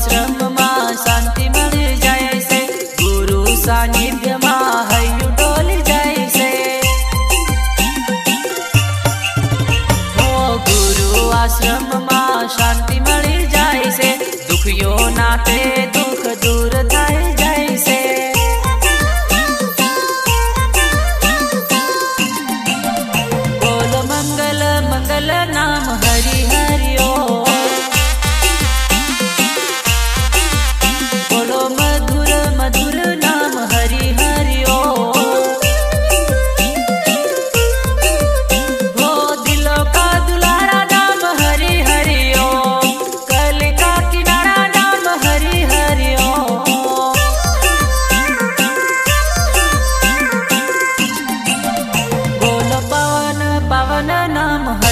आश्रम माँ शांति मिल जाए से गुरु सानिध्य माँ हयु डोल जाए से हो गुरु आश्रम माँ na namaha